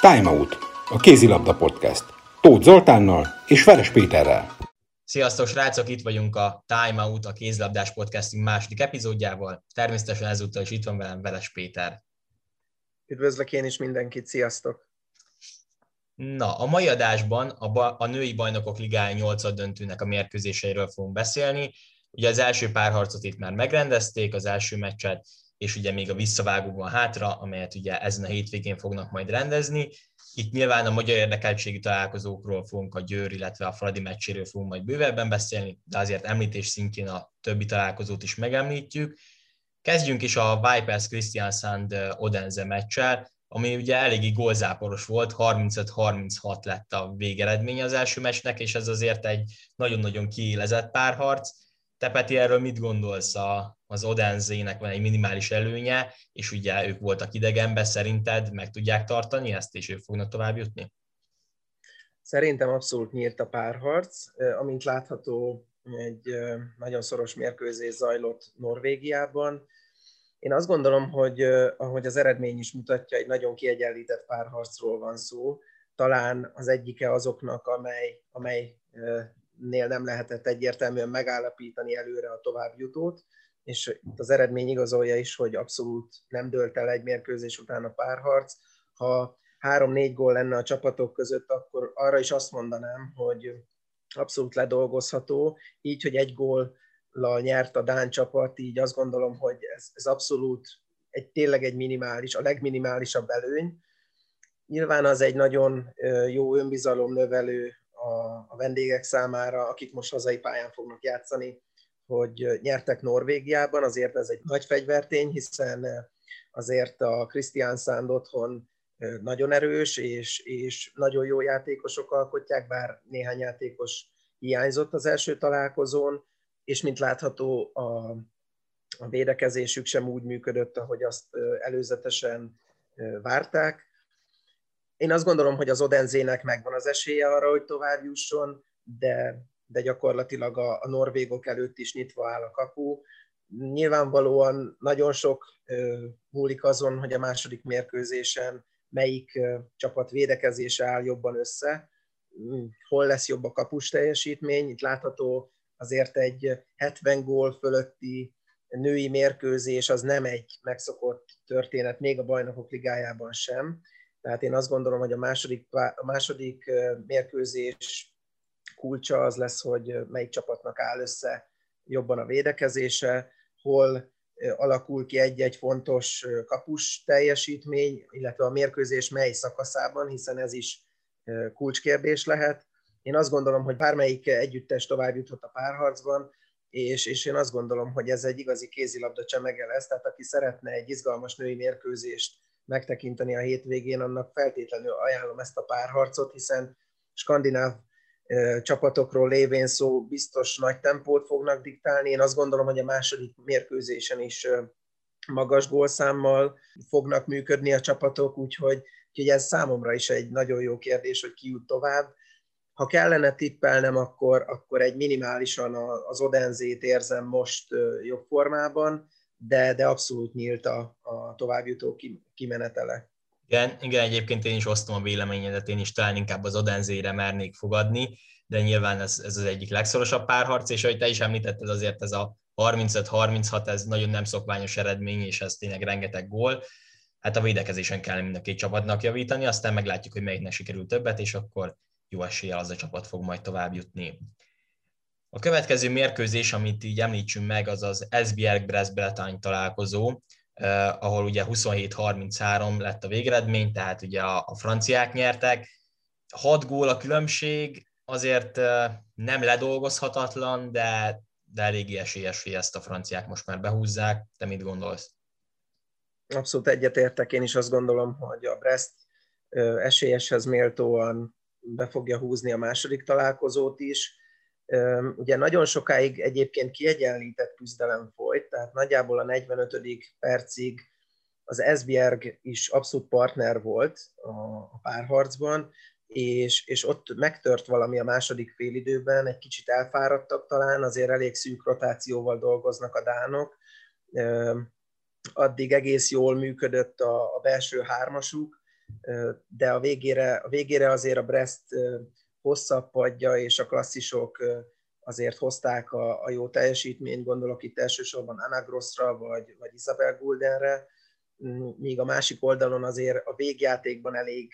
Time Out, a kézilabda podcast. Tóth Zoltánnal és Veres Péterrel. Sziasztok, srácok! Itt vagyunk a Time Out, a kézilabdás podcasting második epizódjával. Természetesen ezúttal is itt van velem Veres Péter. Üdvözlök én is mindenkit, sziasztok! Na, a mai adásban a, ba- a női bajnokok ligája 8 döntőnek a mérkőzéseiről fogunk beszélni. Ugye az első párharcot itt már megrendezték, az első meccset, és ugye még a visszavágó van hátra, amelyet ugye ezen a hétvégén fognak majd rendezni. Itt nyilván a magyar érdekeltségű találkozókról fogunk a Győr, illetve a Fradi meccséről fogunk majd bővebben beszélni, de azért említés szintjén a többi találkozót is megemlítjük. Kezdjünk is a Vipers Christian Sand Odense meccsel, ami ugye eléggé gólzáporos volt, 35-36 lett a végeredmény az első meccsnek, és ez azért egy nagyon-nagyon kiélezett párharc. Te Peti, erről mit gondolsz? A, az Odenzének van egy minimális előnye, és ugye ők voltak idegenben, szerinted meg tudják tartani ezt, és ők fognak tovább jutni? Szerintem abszolút nyílt a párharc. Amint látható, egy nagyon szoros mérkőzés zajlott Norvégiában. Én azt gondolom, hogy ahogy az eredmény is mutatja, egy nagyon kiegyenlített párharcról van szó. Talán az egyike azoknak, amely, amelynél nem lehetett egyértelműen megállapítani előre a továbbjutót, és itt az eredmény igazolja is, hogy abszolút nem dölt el egy mérkőzés után a párharc. Ha három-négy gól lenne a csapatok között, akkor arra is azt mondanám, hogy abszolút ledolgozható, így, hogy egy gól nyert a Dán csapat, így azt gondolom, hogy ez, ez abszolút egy, tényleg egy minimális, a legminimálisabb előny. Nyilván az egy nagyon jó önbizalom növelő a, a vendégek számára, akik most hazai pályán fognak játszani, hogy nyertek Norvégiában, azért ez egy nagy fegyvertény, hiszen azért a Christian Sand otthon nagyon erős, és, és nagyon jó játékosok alkotják, bár néhány játékos hiányzott az első találkozón, és mint látható, a, a védekezésük sem úgy működött, ahogy azt előzetesen várták. Én azt gondolom, hogy az Odenzének megvan az esélye arra, hogy tovább jusson, de, de gyakorlatilag a, a norvégok előtt is nyitva áll a kapu. Nyilvánvalóan nagyon sok múlik azon, hogy a második mérkőzésen melyik csapat védekezése áll jobban össze, hol lesz jobb a kapus teljesítmény. Itt látható azért egy 70 gól fölötti női mérkőzés az nem egy megszokott történet, még a bajnokok ligájában sem. Tehát én azt gondolom, hogy a második, a második mérkőzés kulcsa az lesz, hogy melyik csapatnak áll össze jobban a védekezése, hol alakul ki egy-egy fontos kapus teljesítmény, illetve a mérkőzés mely szakaszában, hiszen ez is kulcskérdés lehet. Én azt gondolom, hogy bármelyik együttes tovább juthat a párharcban, és, és én azt gondolom, hogy ez egy igazi kézilabda csemege lesz, tehát aki szeretne egy izgalmas női mérkőzést megtekinteni a hétvégén, annak feltétlenül ajánlom ezt a párharcot, hiszen skandináv csapatokról lévén szó biztos nagy tempót fognak diktálni. Én azt gondolom, hogy a második mérkőzésen is magas gólszámmal fognak működni a csapatok, úgyhogy, úgyhogy ez számomra is egy nagyon jó kérdés, hogy ki jut tovább. Ha kellene tippelnem, akkor, akkor egy minimálisan az Odenzét érzem most jobb formában, de, de abszolút nyílt a, a továbbjutó kimenetele. Igen, igen, egyébként én is osztom a véleményedet, én is talán inkább az Odenzére mernék fogadni, de nyilván ez, ez az egyik legszorosabb párharc, és ahogy te is említetted, azért ez a 35-36, ez nagyon nem szokványos eredmény, és ez tényleg rengeteg gól. Hát a védekezésen kell mind a két csapatnak javítani, aztán meglátjuk, hogy melyiknek sikerül többet, és akkor jó eséllyel az a csapat fog majd tovább jutni. A következő mérkőzés, amit így említsünk meg, az az SBR Brest Bretagne találkozó, eh, ahol ugye 27-33 lett a végeredmény, tehát ugye a, a franciák nyertek. 6 gól a különbség, azért eh, nem ledolgozhatatlan, de, de eléggé esélyes, hogy ezt a franciák most már behúzzák. Te mit gondolsz? Abszolút egyetértek, én is azt gondolom, hogy a Brest esélyeshez méltóan be fogja húzni a második találkozót is. Ugye nagyon sokáig egyébként kiegyenlített küzdelem folyt, tehát nagyjából a 45. percig az Esbjerg is abszolút partner volt a párharcban, és, és ott megtört valami a második félidőben, egy kicsit elfáradtak talán, azért elég szűk rotációval dolgoznak a dánok. Addig egész jól működött a, a belső hármasuk, de a végére, a végére azért a Brest hosszabb padja és a klasszisok azért hozták a, a jó teljesítményt, gondolok itt elsősorban Anagrossra vagy, vagy Isabel Guldenre, míg a másik oldalon azért a végjátékban elég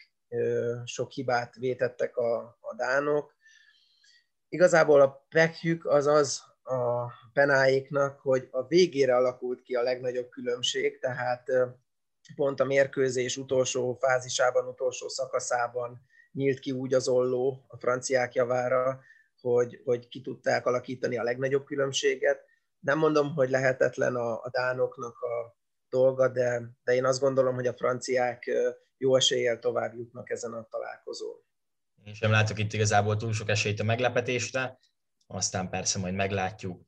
sok hibát vétettek a, a dánok. Igazából a pekhjük az az a penáiknak, hogy a végére alakult ki a legnagyobb különbség, tehát pont a mérkőzés utolsó fázisában, utolsó szakaszában nyílt ki úgy az olló a franciák javára, hogy, hogy ki tudták alakítani a legnagyobb különbséget. Nem mondom, hogy lehetetlen a, a dánoknak a dolga, de, de én azt gondolom, hogy a franciák jó eséllyel tovább jutnak ezen a találkozón. Én sem látok itt igazából túl sok esélyt a meglepetésre, aztán persze majd meglátjuk.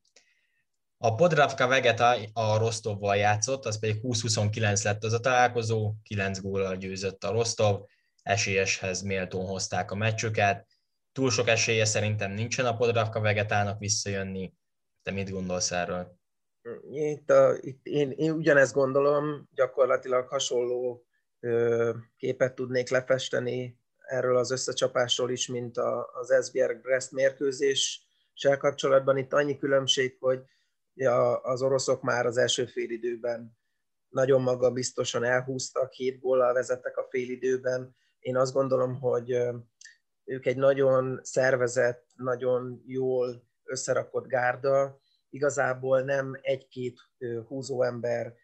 A Podravka Vegeta a Rostovval játszott, az pedig 20-29 lett az a találkozó, 9 góllal győzött a Rostov, esélyeshez méltón hozták a meccsüket. Túl sok esélye szerintem nincsen a Podravka Vegetának visszajönni. Te mit gondolsz erről? Itt, a, itt én, én ugyanezt gondolom, gyakorlatilag hasonló ö, képet tudnék lefesteni erről az összecsapásról is, mint a, az Esbjerg Brest mérkőzéssel kapcsolatban. Itt annyi különbség, hogy ja, az oroszok már az első félidőben nagyon magabiztosan elhúztak, hét góllal vezettek a félidőben. Én azt gondolom, hogy ők egy nagyon szervezett, nagyon jól összerakott gárda, igazából nem egy-két húzóember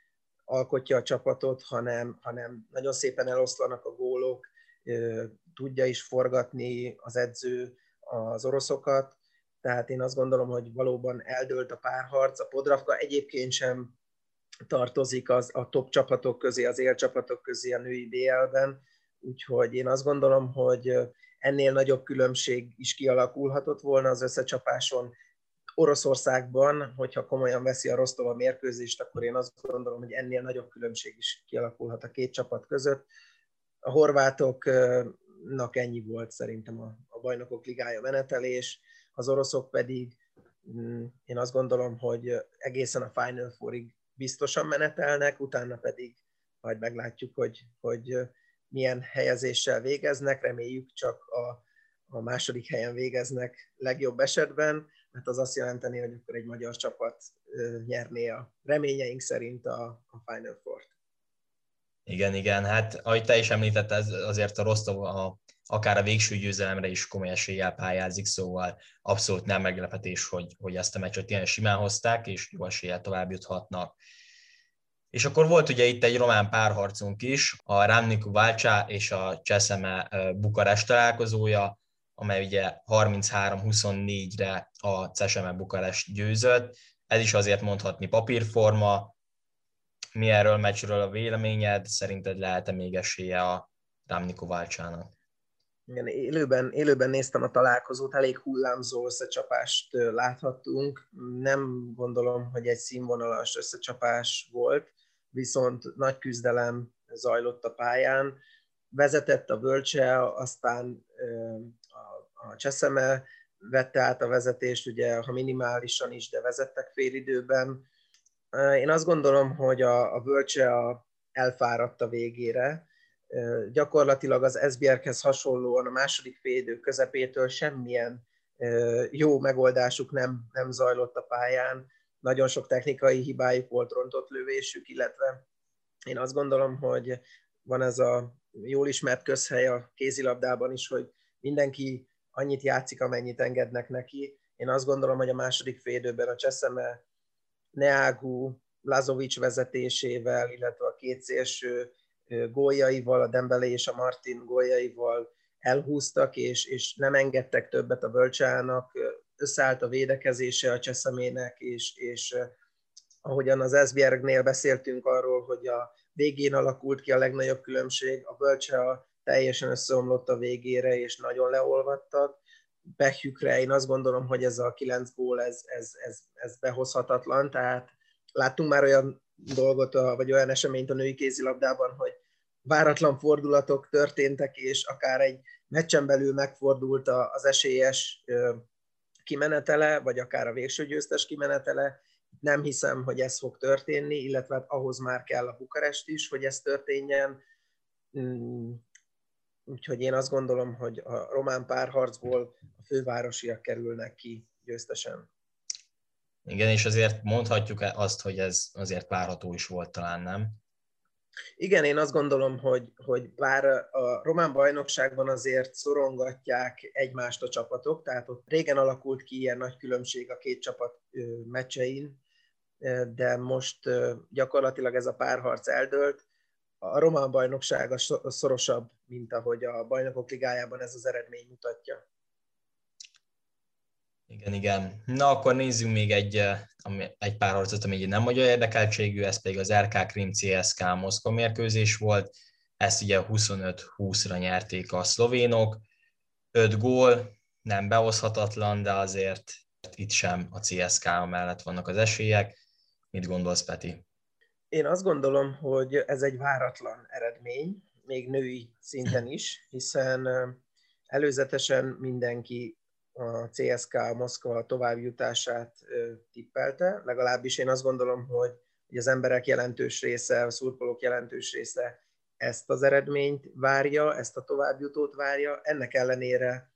alkotja a csapatot, hanem, hanem nagyon szépen eloszlanak a gólok, tudja is forgatni az edző az oroszokat, tehát én azt gondolom, hogy valóban eldőlt a párharc. A Podravka egyébként sem tartozik az, a top csapatok közé, az élcsapatok közé a női BL-ben, úgyhogy én azt gondolom, hogy ennél nagyobb különbség is kialakulhatott volna az összecsapáson. Oroszországban, hogyha komolyan veszi a Rostov a mérkőzést, akkor én azt gondolom, hogy ennél nagyobb különbség is kialakulhat a két csapat között. A horvátoknak ennyi volt szerintem a, a bajnokok ligája menetelés az oroszok pedig mm, én azt gondolom, hogy egészen a Final Fourig biztosan menetelnek, utána pedig majd meglátjuk, hogy, hogy milyen helyezéssel végeznek, reméljük csak a, a második helyen végeznek legjobb esetben, mert az azt jelenteni, hogy akkor egy magyar csapat nyerné a reményeink szerint a, a Final Four-t. Igen, igen, hát ahogy te is említetted, azért a Rostov a akár a végső győzelemre is komoly eséllyel pályázik, szóval abszolút nem meglepetés, hogy, hogy ezt a meccset ilyen simán hozták, és jó eséllyel tovább juthatnak. És akkor volt ugye itt egy román párharcunk is, a Ramniku Válcsá és a Cseszeme Bukarest találkozója, amely ugye 33-24-re a Cseszeme Bukarest győzött. Ez is azért mondhatni papírforma. Mi erről meccsről a véleményed? Szerinted lehet-e még esélye a Ramniku Válcsának? Igen, élőben, élőben néztem a találkozót, elég hullámzó összecsapást láthattunk. Nem gondolom, hogy egy színvonalas összecsapás volt, viszont nagy küzdelem zajlott a pályán. Vezetett a Bölcse, aztán a, a Cseszeme vette át a vezetést, ugye, ha minimálisan is, de vezettek fél időben. Én azt gondolom, hogy a, a Bölcse a, elfáradt a végére, gyakorlatilag az SBR-hez hasonlóan a második félidő közepétől semmilyen jó megoldásuk nem, nem zajlott a pályán, nagyon sok technikai hibájuk volt, rontott lövésük, illetve én azt gondolom, hogy van ez a jól ismert közhely a kézilabdában is, hogy mindenki annyit játszik, amennyit engednek neki. Én azt gondolom, hogy a második félidőben a Cseszeme Neágu, Lazovics vezetésével, illetve a két szélső góljaival, a Dembele és a Martin góljaival elhúztak, és, és nem engedtek többet a Bölcsának, összeállt a védekezése a Cseszemének, és, és ahogyan az Esbjergnél beszéltünk arról, hogy a végén alakult ki a legnagyobb különbség, a Bölcsa teljesen összeomlott a végére, és nagyon leolvadtak. Pehjükre én azt gondolom, hogy ez a kilenc gól, ez, ez, ez, ez behozhatatlan, tehát láttunk már olyan dolgot, vagy olyan eseményt a női kézilabdában, hogy váratlan fordulatok történtek, és akár egy meccsen belül megfordult az esélyes kimenetele, vagy akár a végső győztes kimenetele. Nem hiszem, hogy ez fog történni, illetve hát ahhoz már kell a Bukarest is, hogy ez történjen. Mm, úgyhogy én azt gondolom, hogy a román párharcból a fővárosiak kerülnek ki győztesen. Igen, és azért mondhatjuk azt, hogy ez azért várható is volt talán, nem? Igen, én azt gondolom, hogy, hogy bár a román bajnokságban azért szorongatják egymást a csapatok, tehát ott régen alakult ki ilyen nagy különbség a két csapat meccsein, de most gyakorlatilag ez a párharc eldőlt. A román bajnokság a szorosabb, mint ahogy a bajnokok ligájában ez az eredmény mutatja. Igen, igen. Na akkor nézzünk még egy, egy pár harcot, ami nem magyar érdekeltségű, ez pedig az RK Krim CSK Moszkva mérkőzés volt. Ezt ugye 25-20-ra nyerték a szlovénok. 5 gól, nem behozhatatlan, de azért itt sem a CSK mellett vannak az esélyek. Mit gondolsz, Peti? Én azt gondolom, hogy ez egy váratlan eredmény, még női szinten is, hiszen előzetesen mindenki a CSK Moszkva továbbjutását tippelte, legalábbis én azt gondolom, hogy az emberek jelentős része, a szurkolók jelentős része ezt az eredményt várja, ezt a továbbjutót várja. Ennek ellenére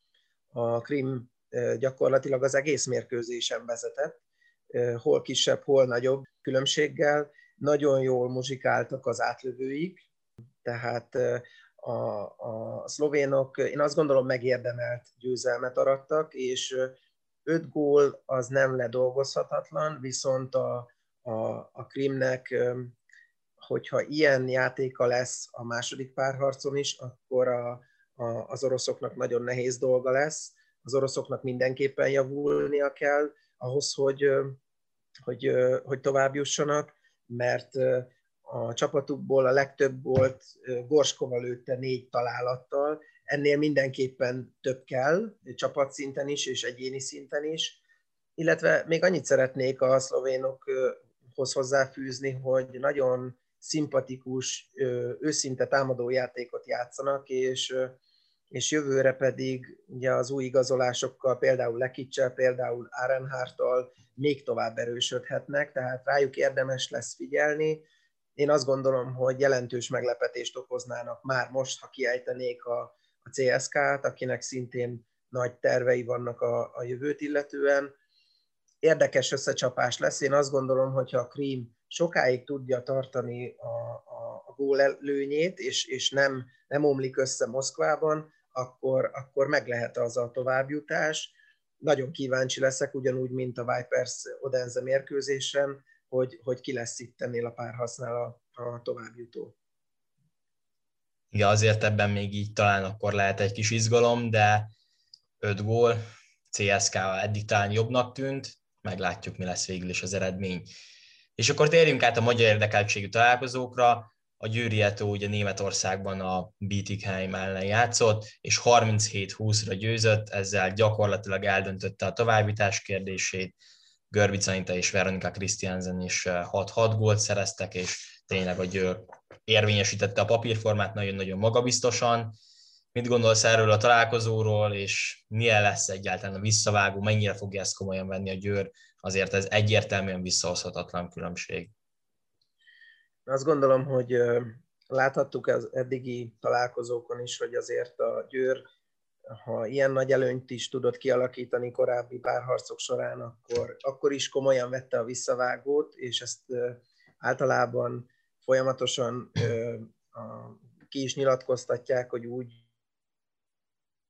a Krim gyakorlatilag az egész mérkőzésen vezetett, hol kisebb, hol nagyobb különbséggel. Nagyon jól muzsikáltak az átlövőik, tehát a, a szlovénok, én azt gondolom megérdemelt győzelmet arattak, és öt gól az nem ledolgozhatatlan, viszont a, a, a Krimnek, hogyha ilyen játéka lesz a második párharcon is, akkor a, a, az oroszoknak nagyon nehéz dolga lesz. Az oroszoknak mindenképpen javulnia kell ahhoz, hogy, hogy, hogy tovább jussanak, mert a csapatukból a legtöbb volt Gorskova lőtte négy találattal, ennél mindenképpen több kell, csapatszinten is és egyéni szinten is, illetve még annyit szeretnék a szlovénokhoz hozzáfűzni, hogy nagyon szimpatikus, őszinte támadó játékot játszanak, és, és jövőre pedig ugye az új igazolásokkal, például Lekicsel, például Arenhártal még tovább erősödhetnek, tehát rájuk érdemes lesz figyelni, én azt gondolom, hogy jelentős meglepetést okoznának már most, ha kiejtenék a, a CSK-t, akinek szintén nagy tervei vannak a, a jövőt illetően. Érdekes összecsapás lesz. Én azt gondolom, hogyha a Krím sokáig tudja tartani a, a, a gól előnyét, és, és nem, nem omlik össze Moszkvában, akkor, akkor meg lehet az a továbbjutás. Nagyon kíváncsi leszek, ugyanúgy, mint a Vipers Odense mérkőzésen, hogy, hogy ki lesz itt ennél a párharcnál a, a továbbjutó. Igen, azért ebben még így talán akkor lehet egy kis izgalom, de 5 gól, CSK eddig talán jobbnak tűnt, meglátjuk, mi lesz végül is az eredmény. És akkor térjünk át a magyar érdekeltségű találkozókra. A Győri Eto ugye Németországban a Bietigheim ellen játszott, és 37-20-ra győzött, ezzel gyakorlatilag eldöntötte a továbbítás kérdését. Görbic Anita és Veronika Christiansen is 6-6 gólt szereztek, és tényleg, hogy érvényesítette a papírformát nagyon-nagyon magabiztosan. Mit gondolsz erről a találkozóról, és milyen lesz egyáltalán a visszavágó, mennyire fogja ezt komolyan venni a Győr? Azért ez egyértelműen visszahozhatatlan különbség. Azt gondolom, hogy láthattuk az eddigi találkozókon is, hogy azért a Győr ha ilyen nagy előnyt is tudott kialakítani korábbi párharcok során, akkor, akkor is komolyan vette a visszavágót, és ezt általában folyamatosan ki is nyilatkoztatják, hogy úgy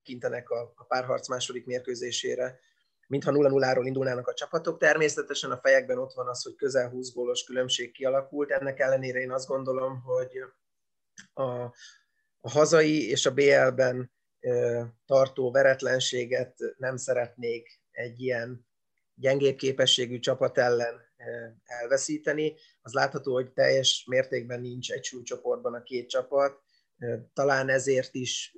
kintenek a, a párharc második mérkőzésére, mintha 0-0-ról indulnának a csapatok. Természetesen a fejekben ott van az, hogy közel 20 gólos különbség kialakult. Ennek ellenére én azt gondolom, hogy a, a hazai és a BL-ben tartó veretlenséget nem szeretnék egy ilyen gyengébb képességű csapat ellen elveszíteni. Az látható, hogy teljes mértékben nincs egy súlycsoportban a két csapat. Talán ezért is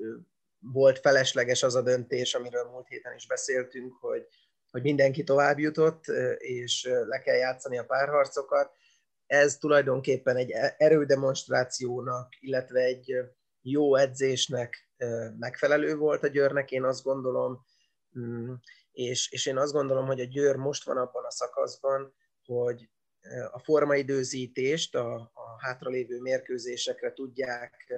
volt felesleges az a döntés, amiről múlt héten is beszéltünk, hogy, hogy mindenki tovább jutott, és le kell játszani a párharcokat. Ez tulajdonképpen egy e-, erődemonstrációnak, illetve egy jó edzésnek megfelelő volt a Győrnek, én azt gondolom, mm, és, és én azt gondolom, hogy a Győr most van abban a szakaszban, hogy a formaidőzítést a, a hátralévő mérkőzésekre tudják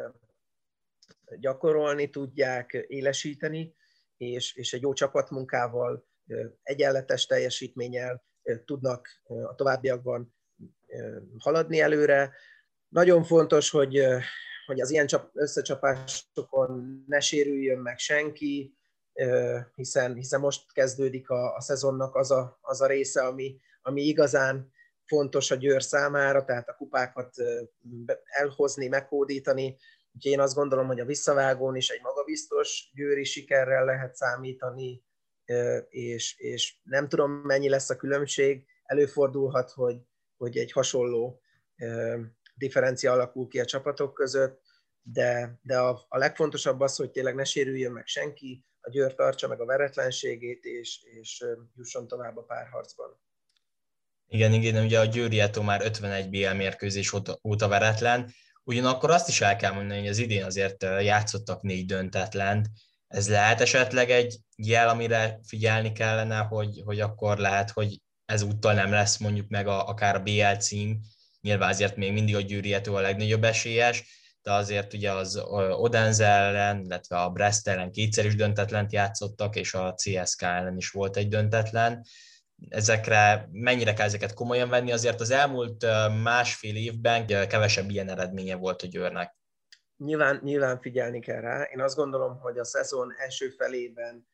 gyakorolni tudják, élesíteni, és, és egy jó csapatmunkával, egyenletes teljesítménnyel tudnak a továbbiakban haladni előre. Nagyon fontos, hogy, hogy az ilyen összecsapásokon ne sérüljön meg senki, hiszen, hiszen most kezdődik a, a szezonnak az a, az a része, ami, ami igazán fontos a Győr számára, tehát a kupákat elhozni, meghódítani. Úgyhogy én azt gondolom, hogy a visszavágón is egy magabiztos győri sikerrel lehet számítani, és, és nem tudom, mennyi lesz a különbség. Előfordulhat, hogy, hogy egy hasonló differencia alakul ki a csapatok között, de, de a, a legfontosabb az, hogy tényleg ne sérüljön meg senki, a Győr tartsa meg a veretlenségét, és, és jusson tovább a párharcban. Igen, igen, ugye a Győriátó már 51 BL mérkőzés óta, óta veretlen, ugyanakkor azt is el kell mondani, hogy az idén azért játszottak négy döntetlent. Ez lehet esetleg egy jel, amire figyelni kellene, hogy, hogy akkor lehet, hogy ezúttal nem lesz mondjuk meg a, akár a BL cím, nyilván azért még mindig a Győriátó a legnagyobb esélyes, de azért ugye az Odense ellen, illetve a Brest ellen kétszer is döntetlent játszottak, és a CSK ellen is volt egy döntetlen. Ezekre mennyire kell ezeket komolyan venni? Azért az elmúlt másfél évben kevesebb ilyen eredménye volt a Győrnek. Nyilván, nyilván figyelni kell rá. Én azt gondolom, hogy a szezon első felében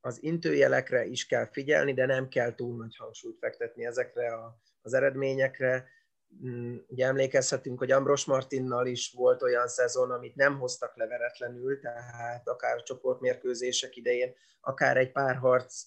az intőjelekre is kell figyelni, de nem kell túl nagy hangsúlyt fektetni ezekre a, az eredményekre ugye emlékezhetünk, hogy Ambros Martinnal is volt olyan szezon, amit nem hoztak leveretlenül, tehát akár csoportmérkőzések idején, akár egy párharc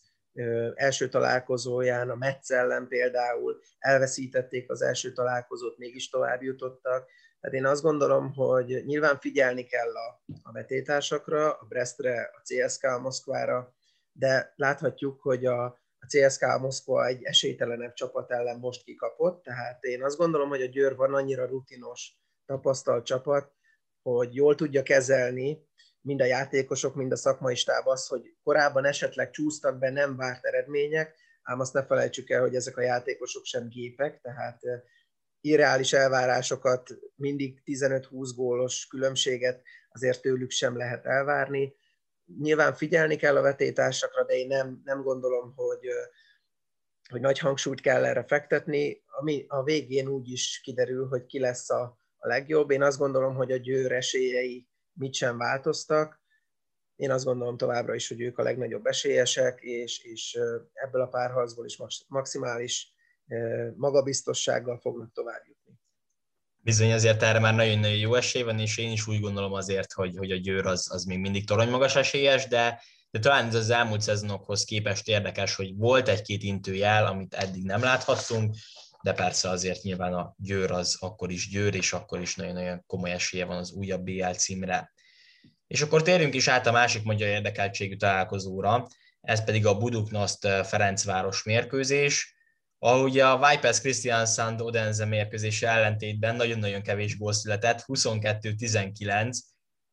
első találkozóján, a Metz ellen például elveszítették az első találkozót, mégis tovább jutottak. Tehát én azt gondolom, hogy nyilván figyelni kell a, a vetétársakra, a Brestre, a CSK, a Moszkvára, de láthatjuk, hogy a, a CSK Moszkva egy esélytelenebb csapat ellen most kikapott, tehát én azt gondolom, hogy a Győr van annyira rutinos, tapasztalt csapat, hogy jól tudja kezelni mind a játékosok, mind a szakmai stáb az, hogy korábban esetleg csúsztak be nem várt eredmények, ám azt ne felejtsük el, hogy ezek a játékosok sem gépek, tehát eh, irreális elvárásokat, mindig 15-20 gólos különbséget azért tőlük sem lehet elvárni nyilván figyelni kell a vetétásokra, de én nem, nem gondolom, hogy, hogy nagy hangsúlyt kell erre fektetni. Ami a végén úgy is kiderül, hogy ki lesz a, a legjobb. Én azt gondolom, hogy a győr esélyei mit sem változtak. Én azt gondolom továbbra is, hogy ők a legnagyobb esélyesek, és, és ebből a párharcból is maximális magabiztossággal fognak tovább jutni bizony azért erre már nagyon-nagyon jó esély van, és én is úgy gondolom azért, hogy, hogy a Győr az, az még mindig torony magas esélyes, de, de talán ez az elmúlt szezonokhoz képest érdekes, hogy volt egy-két intőjel, amit eddig nem láthattunk, de persze azért nyilván a Győr az akkor is Győr, és akkor is nagyon-nagyon komoly esélye van az újabb BL címre. És akkor térjünk is át a másik magyar érdekeltségű találkozóra, ez pedig a Buduknaszt Ferencváros mérkőzés ugye a Vipers Christian Sand Odense mérkőzése ellentétben nagyon-nagyon kevés gól született, 22-19,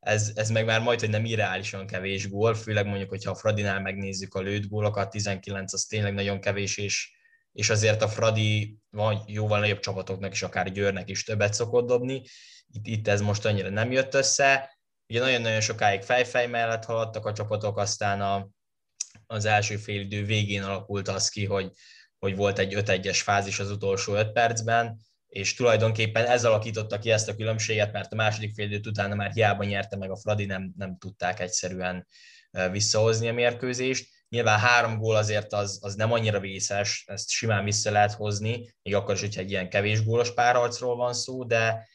ez, ez meg már majd, hogy nem irreálisan kevés gól, főleg mondjuk, hogyha a Fradinál megnézzük a lőtt gólokat, 19 az tényleg nagyon kevés, és, és azért a Fradi van jóval nagyobb csapatoknak is, akár Győrnek is többet szokott dobni, itt, itt ez most annyira nem jött össze, ugye nagyon-nagyon sokáig fejfej mellett haladtak a csapatok, aztán a, az első félidő végén alakult az ki, hogy, hogy volt egy 5-1-es fázis az utolsó 5 percben, és tulajdonképpen ez alakította ki ezt a különbséget, mert a második fél időt utána már hiába nyerte meg a Fradi, nem, nem tudták egyszerűen visszahozni a mérkőzést. Nyilván három gól azért az, az nem annyira vészes, ezt simán vissza lehet hozni, még akkor is, hogyha egy ilyen kevés gólos párharcról van szó, de,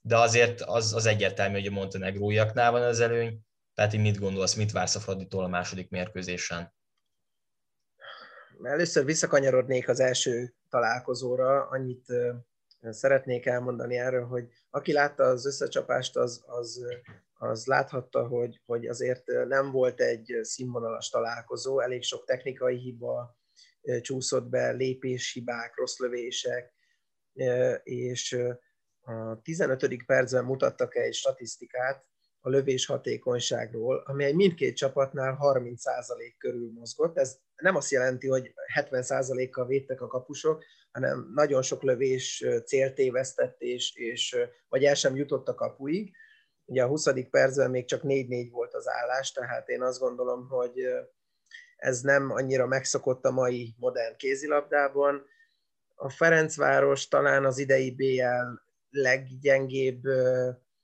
de azért az, az egyértelmű, hogy a montenegróiaknál van az előny. Tehát mit gondolsz, mit vársz a Fraditól a második mérkőzésen? Először visszakanyarodnék az első találkozóra, annyit szeretnék elmondani erről, hogy aki látta az összecsapást, az, az, az láthatta, hogy, hogy azért nem volt egy színvonalas találkozó, elég sok technikai hiba csúszott be, lépéshibák, rossz lövések, és a 15. percben mutattak egy statisztikát, a lövés hatékonyságról, amely mindkét csapatnál 30% körül mozgott. Ez nem azt jelenti, hogy 70%-kal védtek a kapusok, hanem nagyon sok lövés céltévesztett, és, és vagy el sem jutott a kapuig. Ugye a 20. percben még csak 4-4 volt az állás, tehát én azt gondolom, hogy ez nem annyira megszokott a mai modern kézilabdában. A Ferencváros talán az idei BL leggyengébb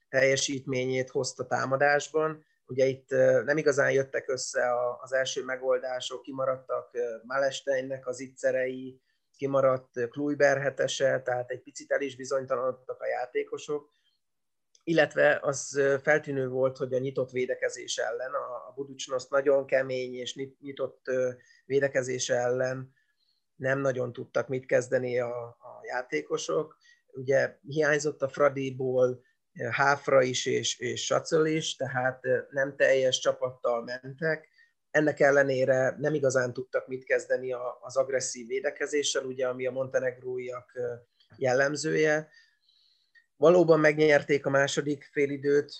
teljesítményét hozta támadásban. Ugye itt nem igazán jöttek össze az első megoldások, kimaradtak Malesteinnek az ittszerei, kimaradt Kluiber hetese, tehát egy picit el is bizonytalanodtak a játékosok, illetve az feltűnő volt, hogy a nyitott védekezés ellen, a Buducsnoszt nagyon kemény és nyitott védekezés ellen nem nagyon tudtak mit kezdeni a, a játékosok. Ugye hiányzott a Fradiból Háfra is és, és Sacöl is, tehát nem teljes csapattal mentek. Ennek ellenére nem igazán tudtak mit kezdeni az agresszív védekezéssel, ugye, ami a montenegróiak jellemzője. Valóban megnyerték a második félidőt,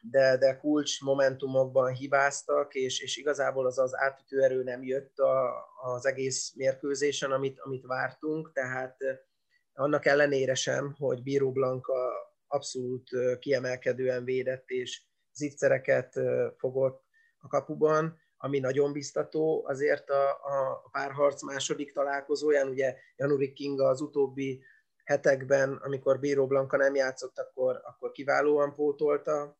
de, de kulcs momentumokban hibáztak, és, és igazából az az átütő erő nem jött a, az egész mérkőzésen, amit, amit vártunk, tehát annak ellenére sem, hogy Bíró Blanka abszolút kiemelkedően védett, és zicsereket fogott a kapuban, ami nagyon biztató. Azért a, a párharc második találkozóján, ugye Janurik Kinga az utóbbi hetekben, amikor Bíró Blanka nem játszott, akkor, akkor kiválóan pótolta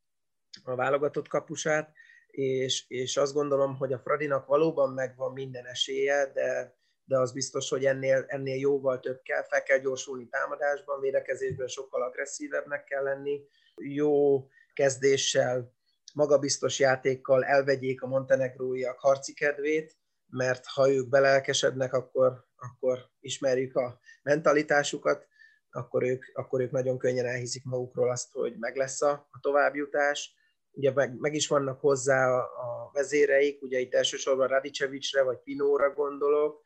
a válogatott kapusát, és, és azt gondolom, hogy a Fradinak valóban megvan minden esélye, de, de az biztos, hogy ennél, ennél jóval több kell, fel kell gyorsulni támadásban, védekezésben sokkal agresszívebbnek kell lenni, jó kezdéssel, magabiztos játékkal elvegyék a montenegróiak harci kedvét, mert ha ők belelkesednek, akkor, akkor ismerjük a mentalitásukat, akkor ők, akkor ők nagyon könnyen elhiszik magukról azt, hogy meg lesz a, a továbbjutás. Ugye meg, meg is vannak hozzá a, a vezéreik, ugye itt elsősorban Radicevicsre vagy Pinóra gondolok,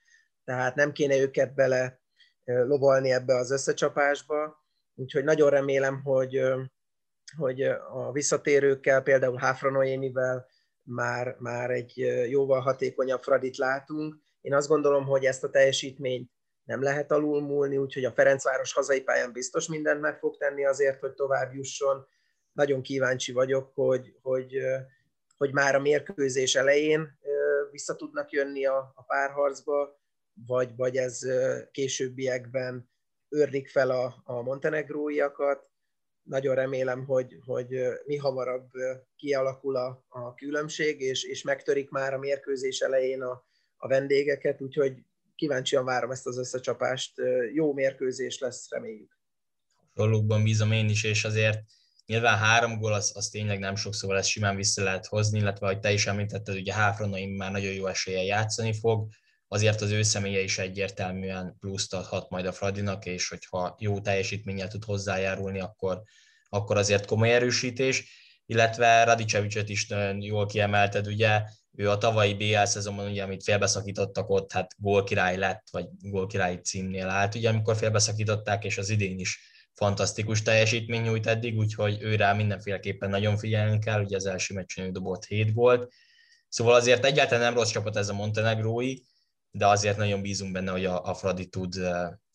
tehát nem kéne őket bele lovalni ebbe az összecsapásba, úgyhogy nagyon remélem, hogy, hogy a visszatérőkkel, például Háfra Noémivel már, már egy jóval hatékonyabb Fradit látunk. Én azt gondolom, hogy ezt a teljesítményt nem lehet alulmúlni, úgyhogy a Ferencváros hazai pályán biztos mindent meg fog tenni azért, hogy tovább jusson. Nagyon kíváncsi vagyok, hogy, hogy, hogy már a mérkőzés elején vissza tudnak jönni a, a párharcba, vagy, vagy ez későbbiekben őrlik fel a, a montenegróiakat. Nagyon remélem, hogy, hogy mi hamarabb kialakul a, a különbség, és, és megtörik már a mérkőzés elején a, a vendégeket, úgyhogy kíváncsian várom ezt az összecsapást. Jó mérkőzés lesz, reméljük. Hasonlókban bízom én is, és azért nyilván három gól az, az tényleg nem sok, szóval ezt simán vissza lehet hozni, illetve, ahogy te is említetted, ugye Háfronaim már nagyon jó eséllyel játszani fog, azért az ő személye is egyértelműen pluszt adhat majd a Fradinak, és hogyha jó teljesítménnyel tud hozzájárulni, akkor, akkor azért komoly erősítés, illetve Radicevicet is nagyon jól kiemelted, ugye ő a tavalyi BL szezonban, ugye, amit félbeszakítottak ott, hát gólkirály lett, vagy gólkirály címnél állt, ugye, amikor félbeszakították, és az idén is fantasztikus teljesítmény nyújt eddig, úgyhogy ő rá mindenféleképpen nagyon figyelni kell, ugye az első meccsen ő dobott 7 volt. Szóval azért egyáltalán nem rossz csapat ez a montenegrói, de azért nagyon bízunk benne, hogy a, a Fradi tud,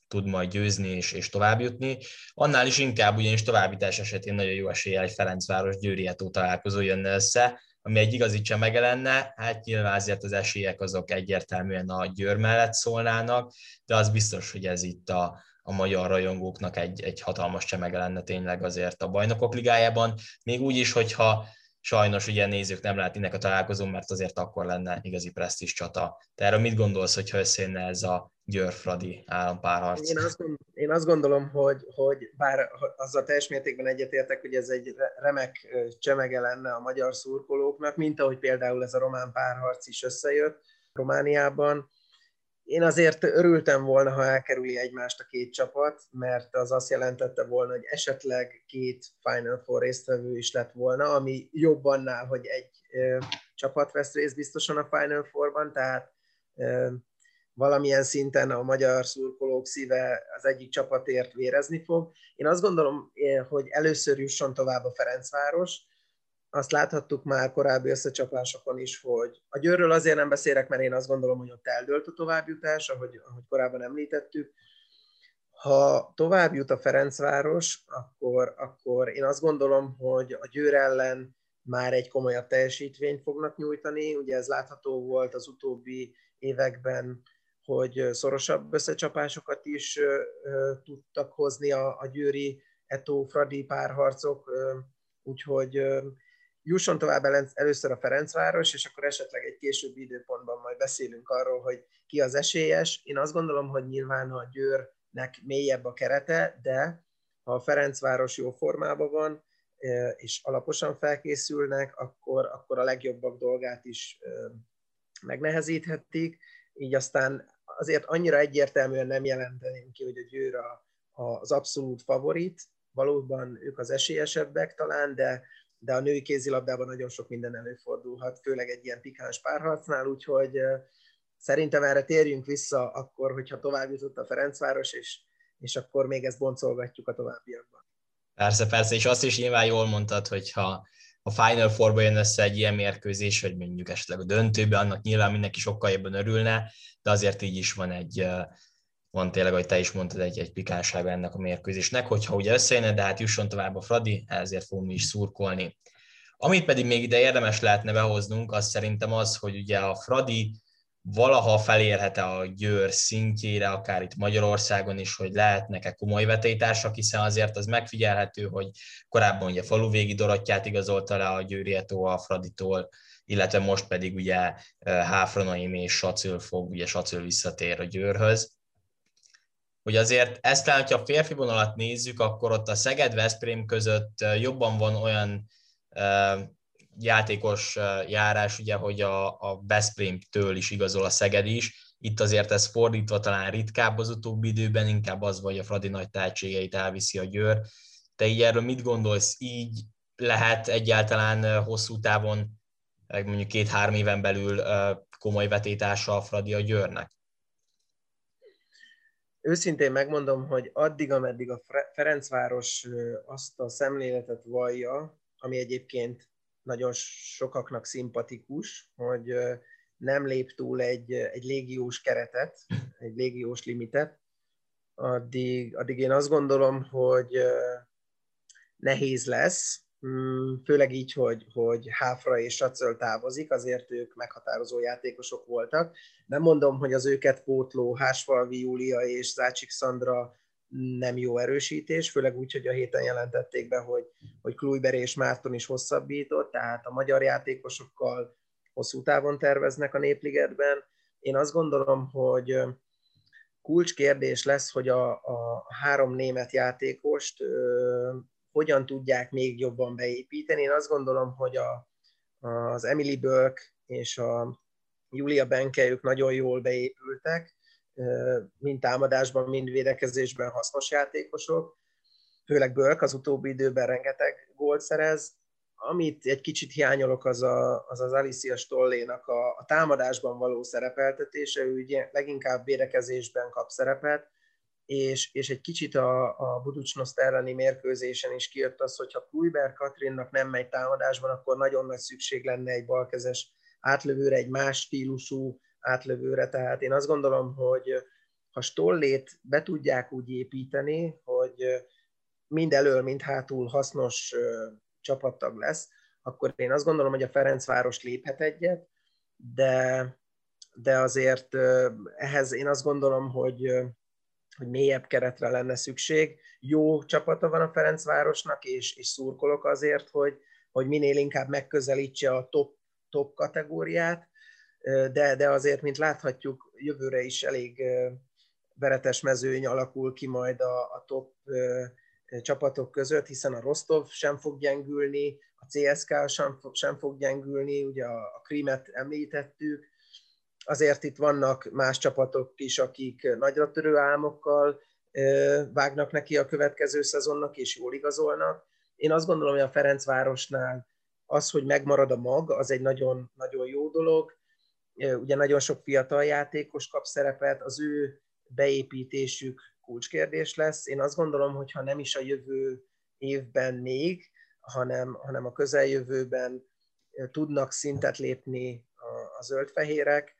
tud majd győzni és, és továbbjutni. Annál is inkább ugyanis továbbítás esetén nagyon jó esélye egy Ferencváros Győri találkozó jönne össze, ami egy igazi csemege lenne, hát nyilván azért az esélyek azok egyértelműen a Győr mellett szólnának, de az biztos, hogy ez itt a, a magyar rajongóknak egy, egy hatalmas csemege lenne tényleg azért a bajnokok ligájában, még úgy is, hogyha sajnos ugye nézők nem látnének a találkozón, mert azért akkor lenne igazi presztis csata. Te erről mit gondolsz, hogyha összejönne ez a Győr-Fradi állampárharc? Én azt, én azt gondolom, hogy, hogy bár azzal teljes mértékben egyetértek, hogy ez egy remek csemege lenne a magyar szurkolóknak, mint ahogy például ez a román párharc is összejött Romániában, én azért örültem volna, ha elkerüli egymást a két csapat, mert az azt jelentette volna, hogy esetleg két Final Four résztvevő is lett volna, ami jobb annál, hogy egy ö, csapat vesz részt biztosan a Final Four-ban, tehát ö, valamilyen szinten a magyar szurkolók szíve az egyik csapatért vérezni fog. Én azt gondolom, hogy először jusson tovább a Ferencváros, azt láthattuk már korábbi összecsapásokon is, hogy a Győrről azért nem beszélek, mert én azt gondolom, hogy ott eldőlt a továbbjutás, ahogy, ahogy korábban említettük, Ha tovább jut a Ferencváros, akkor, akkor én azt gondolom, hogy a Győr ellen már egy komolyabb teljesítményt fognak nyújtani. Ugye ez látható volt az utóbbi években, hogy szorosabb összecsapásokat is tudtak hozni a, a győri Eto-Fradi párharcok, úgyhogy jusson tovább először a Ferencváros, és akkor esetleg egy későbbi időpontban majd beszélünk arról, hogy ki az esélyes. Én azt gondolom, hogy nyilván a Győrnek mélyebb a kerete, de ha a Ferencváros jó formában van, és alaposan felkészülnek, akkor, akkor a legjobbak dolgát is megnehezíthetik, így aztán azért annyira egyértelműen nem jelenteném ki, hogy a Győr a, az abszolút favorit, valóban ők az esélyesebbek talán, de, de a női kézilabdában nagyon sok minden előfordulhat, főleg egy ilyen pikáns párharcnál, úgyhogy szerintem erre térjünk vissza akkor, hogyha tovább jutott a Ferencváros, és, és akkor még ezt boncolgatjuk a továbbiakban. Persze, persze, és azt is nyilván jól mondtad, hogy ha a Final Four-ba jön össze egy ilyen mérkőzés, vagy mondjuk esetleg a döntőbe, annak nyilván mindenki sokkal jobban örülne, de azért így is van egy, van tényleg, ahogy te is mondtad, egy, egy pikánsága ennek a mérkőzésnek, hogyha ugye összejönne, de hát jusson tovább a Fradi, ezért fogunk mi is szurkolni. Amit pedig még ide érdemes lehetne behoznunk, az szerintem az, hogy ugye a Fradi valaha felérhet-e a Győr szintjére, akár itt Magyarországon is, hogy lehetnek-e komoly vetétársak, hiszen azért az megfigyelhető, hogy korábban ugye faluvégi Dorottyát igazolta le a Győri a Fraditól, illetve most pedig ugye Háfranaim és Sacöl fog, ugye Sacöl visszatér a Győrhöz. Ugye azért ezt talán, hogyha a férfi vonalat nézzük, akkor ott a Szeged-Veszprém között jobban van olyan játékos járás, ugye, hogy a, a Veszprém-től is igazol a Szeged is. Itt azért ez fordítva talán ritkább az utóbbi időben, inkább az, hogy a Fradi nagy tehetségeit elviszi a Győr. Te így erről mit gondolsz? Így lehet egyáltalán hosszú távon, mondjuk két-három éven belül komoly vetétása a Fradi a Győrnek? Őszintén megmondom, hogy addig, ameddig a Ferencváros azt a szemléletet vallja, ami egyébként nagyon sokaknak szimpatikus, hogy nem lép túl egy, egy légiós keretet, egy légiós limitet, addig, addig én azt gondolom, hogy nehéz lesz, főleg így, hogy, hogy Háfra és Sacöl távozik, azért ők meghatározó játékosok voltak. Nem mondom, hogy az őket pótló Hásfalvi Júlia és Zácsik Szandra nem jó erősítés, főleg úgy, hogy a héten jelentették be, hogy, hogy Kluiber és Márton is hosszabbított, tehát a magyar játékosokkal hosszú távon terveznek a Népligetben. Én azt gondolom, hogy kulcskérdés lesz, hogy a, a három német játékost hogyan tudják még jobban beépíteni. Én azt gondolom, hogy a, az Emily Burke és a Julia Benke, ők nagyon jól beépültek, mind támadásban, mind védekezésben hasznos játékosok. Főleg Bölk az utóbbi időben rengeteg gólt szerez. Amit egy kicsit hiányolok, az a, az, az Alicia Stollénak a, a támadásban való szerepeltetése. Ő ugye leginkább védekezésben kap szerepet, és, és egy kicsit a, a Buducsnoszt elleni mérkőzésen is kijött az, hogyha Kujber Katrinnak nem megy támadásban, akkor nagyon nagy szükség lenne egy balkezes átlövőre, egy más stílusú átlövőre, tehát én azt gondolom, hogy ha Stollét be tudják úgy építeni, hogy mind elől, mind hátul hasznos csapattag lesz, akkor én azt gondolom, hogy a Ferencváros léphet egyet, de, de azért ehhez én azt gondolom, hogy, hogy mélyebb keretre lenne szükség. Jó csapata van a Ferencvárosnak, és, és szurkolok azért, hogy, hogy minél inkább megközelítse a top, top kategóriát, de, de azért, mint láthatjuk, jövőre is elég veretes mezőny alakul ki majd a, a top csapatok között, hiszen a Rostov sem fog gyengülni, a CSK sem, sem fog gyengülni, ugye a, a Krimet említettük, azért itt vannak más csapatok is, akik nagyra törő álmokkal vágnak neki a következő szezonnak, és jól igazolnak. Én azt gondolom, hogy a Ferencvárosnál az, hogy megmarad a mag, az egy nagyon, nagyon jó dolog, ugye nagyon sok fiatal játékos kap szerepet, az ő beépítésük kulcskérdés lesz. Én azt gondolom, hogy ha nem is a jövő évben még, hanem, hanem a közeljövőben tudnak szintet lépni a, a zöldfehérek.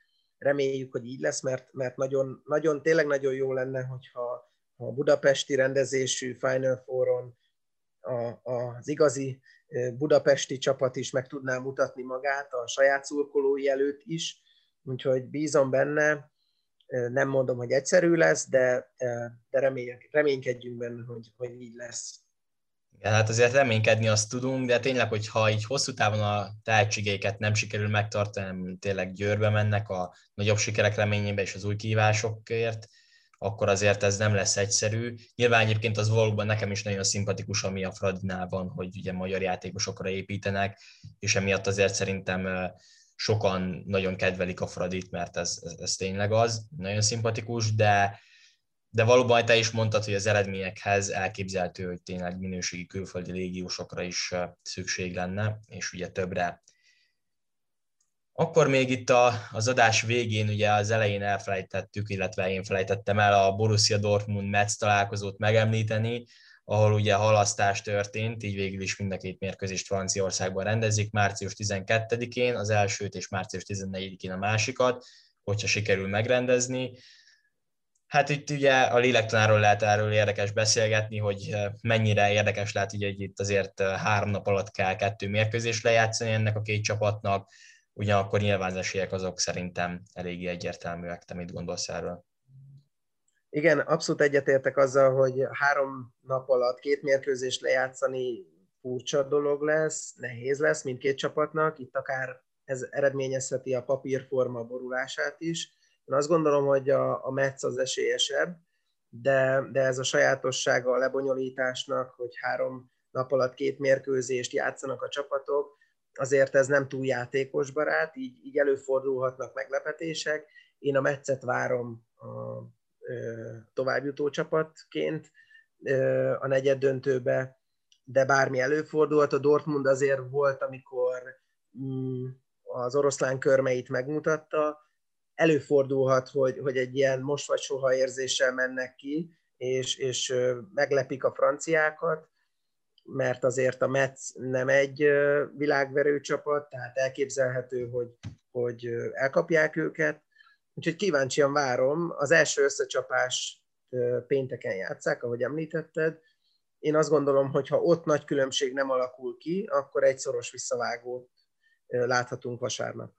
Reméljük, hogy így lesz, mert, mert nagyon, nagyon, tényleg nagyon jó lenne, hogyha a budapesti rendezésű Final Four-on a, az igazi budapesti csapat is meg tudná mutatni magát a saját szurkolói előtt is, úgyhogy bízom benne, nem mondom, hogy egyszerű lesz, de, de reménykedjünk benne, hogy, hogy így lesz. Igen, hát azért reménykedni azt tudunk, de tényleg, hogyha így hosszú távon a tehetségeiket nem sikerül megtartani, tényleg győrbe mennek a nagyobb sikerek reményébe és az új kívásokért, akkor azért ez nem lesz egyszerű. Nyilván egyébként az valóban nekem is nagyon szimpatikus, ami a Fradinál van, hogy ugye magyar játékosokra építenek, és emiatt azért szerintem sokan nagyon kedvelik a Fradit, mert ez, ez, ez tényleg az, nagyon szimpatikus, de, de valóban te is mondtad, hogy az eredményekhez elképzelhető, hogy tényleg minőségi külföldi légiósokra is szükség lenne, és ugye többre akkor még itt a, az adás végén, ugye az elején elfelejtettük, illetve én felejtettem el a Borussia Dortmund Metz találkozót megemlíteni, ahol ugye halasztás történt, így végül is mind a két mérkőzést Franciaországban rendezik, március 12-én az elsőt és március 14-én a másikat, hogyha sikerül megrendezni. Hát itt ugye a lélektanáról lehet erről érdekes beszélgetni, hogy mennyire érdekes lehet, hogy itt azért három nap alatt kell kettő mérkőzést lejátszani ennek a két csapatnak, ugyanakkor nyilván az esélyek azok szerintem eléggé egyértelműek. Te mit gondolsz erről? Igen, abszolút egyetértek azzal, hogy három nap alatt két mérkőzést lejátszani furcsa dolog lesz, nehéz lesz mindkét csapatnak, itt akár ez eredményezheti a papírforma borulását is. Én azt gondolom, hogy a, a Metsz az esélyesebb, de, de ez a sajátossága a lebonyolításnak, hogy három nap alatt két mérkőzést játszanak a csapatok, azért ez nem túl játékosbarát, így, így előfordulhatnak meglepetések. Én a meccet várom a továbbjutó csapatként a negyed döntőbe, de bármi előfordulhat. A Dortmund azért volt, amikor mm, az oroszlán körmeit megmutatta, előfordulhat, hogy, hogy egy ilyen most vagy soha érzéssel mennek ki, és, és meglepik a franciákat, mert azért a Metz nem egy világverő csapat, tehát elképzelhető, hogy, hogy elkapják őket. Úgyhogy kíváncsian várom. Az első összecsapás pénteken játszák, ahogy említetted. Én azt gondolom, hogy ha ott nagy különbség nem alakul ki, akkor egy szoros visszavágót láthatunk vasárnap.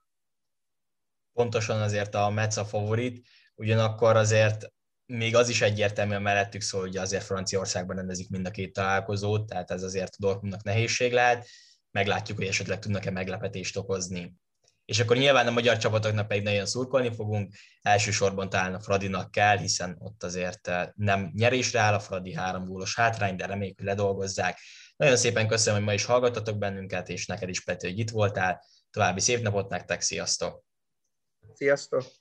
Pontosan azért a Metz a favorit, ugyanakkor azért még az is egyértelműen mellettük szól, hogy azért Franciaországban rendezik mind a két találkozót, tehát ez azért a Dortmundnak nehézség lehet. Meglátjuk, hogy esetleg tudnak-e meglepetést okozni. És akkor nyilván a magyar csapatoknak pedig nagyon szurkolni fogunk, elsősorban talán a Fradinak kell, hiszen ott azért eh, nem nyerésre áll a Fradi három gólos hátrány, de reméljük, hogy ledolgozzák. Nagyon szépen köszönöm, hogy ma is hallgattatok bennünket, és neked is, Peti, hogy itt voltál. További szép napot nektek, sziasztok! Sziasztok!